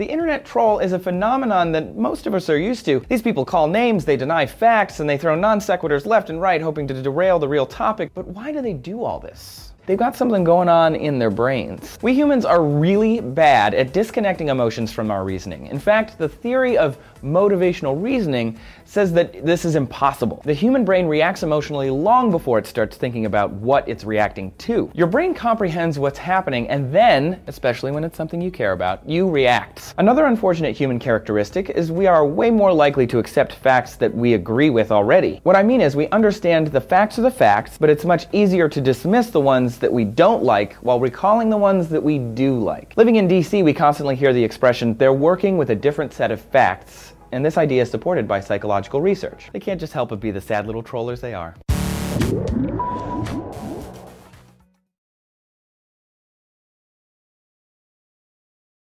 The internet troll is a phenomenon that most of us are used to. These people call names, they deny facts, and they throw non sequiturs left and right, hoping to derail the real topic. But why do they do all this? They've got something going on in their brains. We humans are really bad at disconnecting emotions from our reasoning. In fact, the theory of motivational reasoning says that this is impossible. The human brain reacts emotionally long before it starts thinking about what it's reacting to. Your brain comprehends what's happening and then, especially when it's something you care about, you react. Another unfortunate human characteristic is we are way more likely to accept facts that we agree with already. What I mean is we understand the facts are the facts, but it's much easier to dismiss the ones that we don't like while recalling the ones that we do like. Living in DC, we constantly hear the expression, they're working with a different set of facts and this idea is supported by psychological research. They can't just help but be the sad little trollers they are.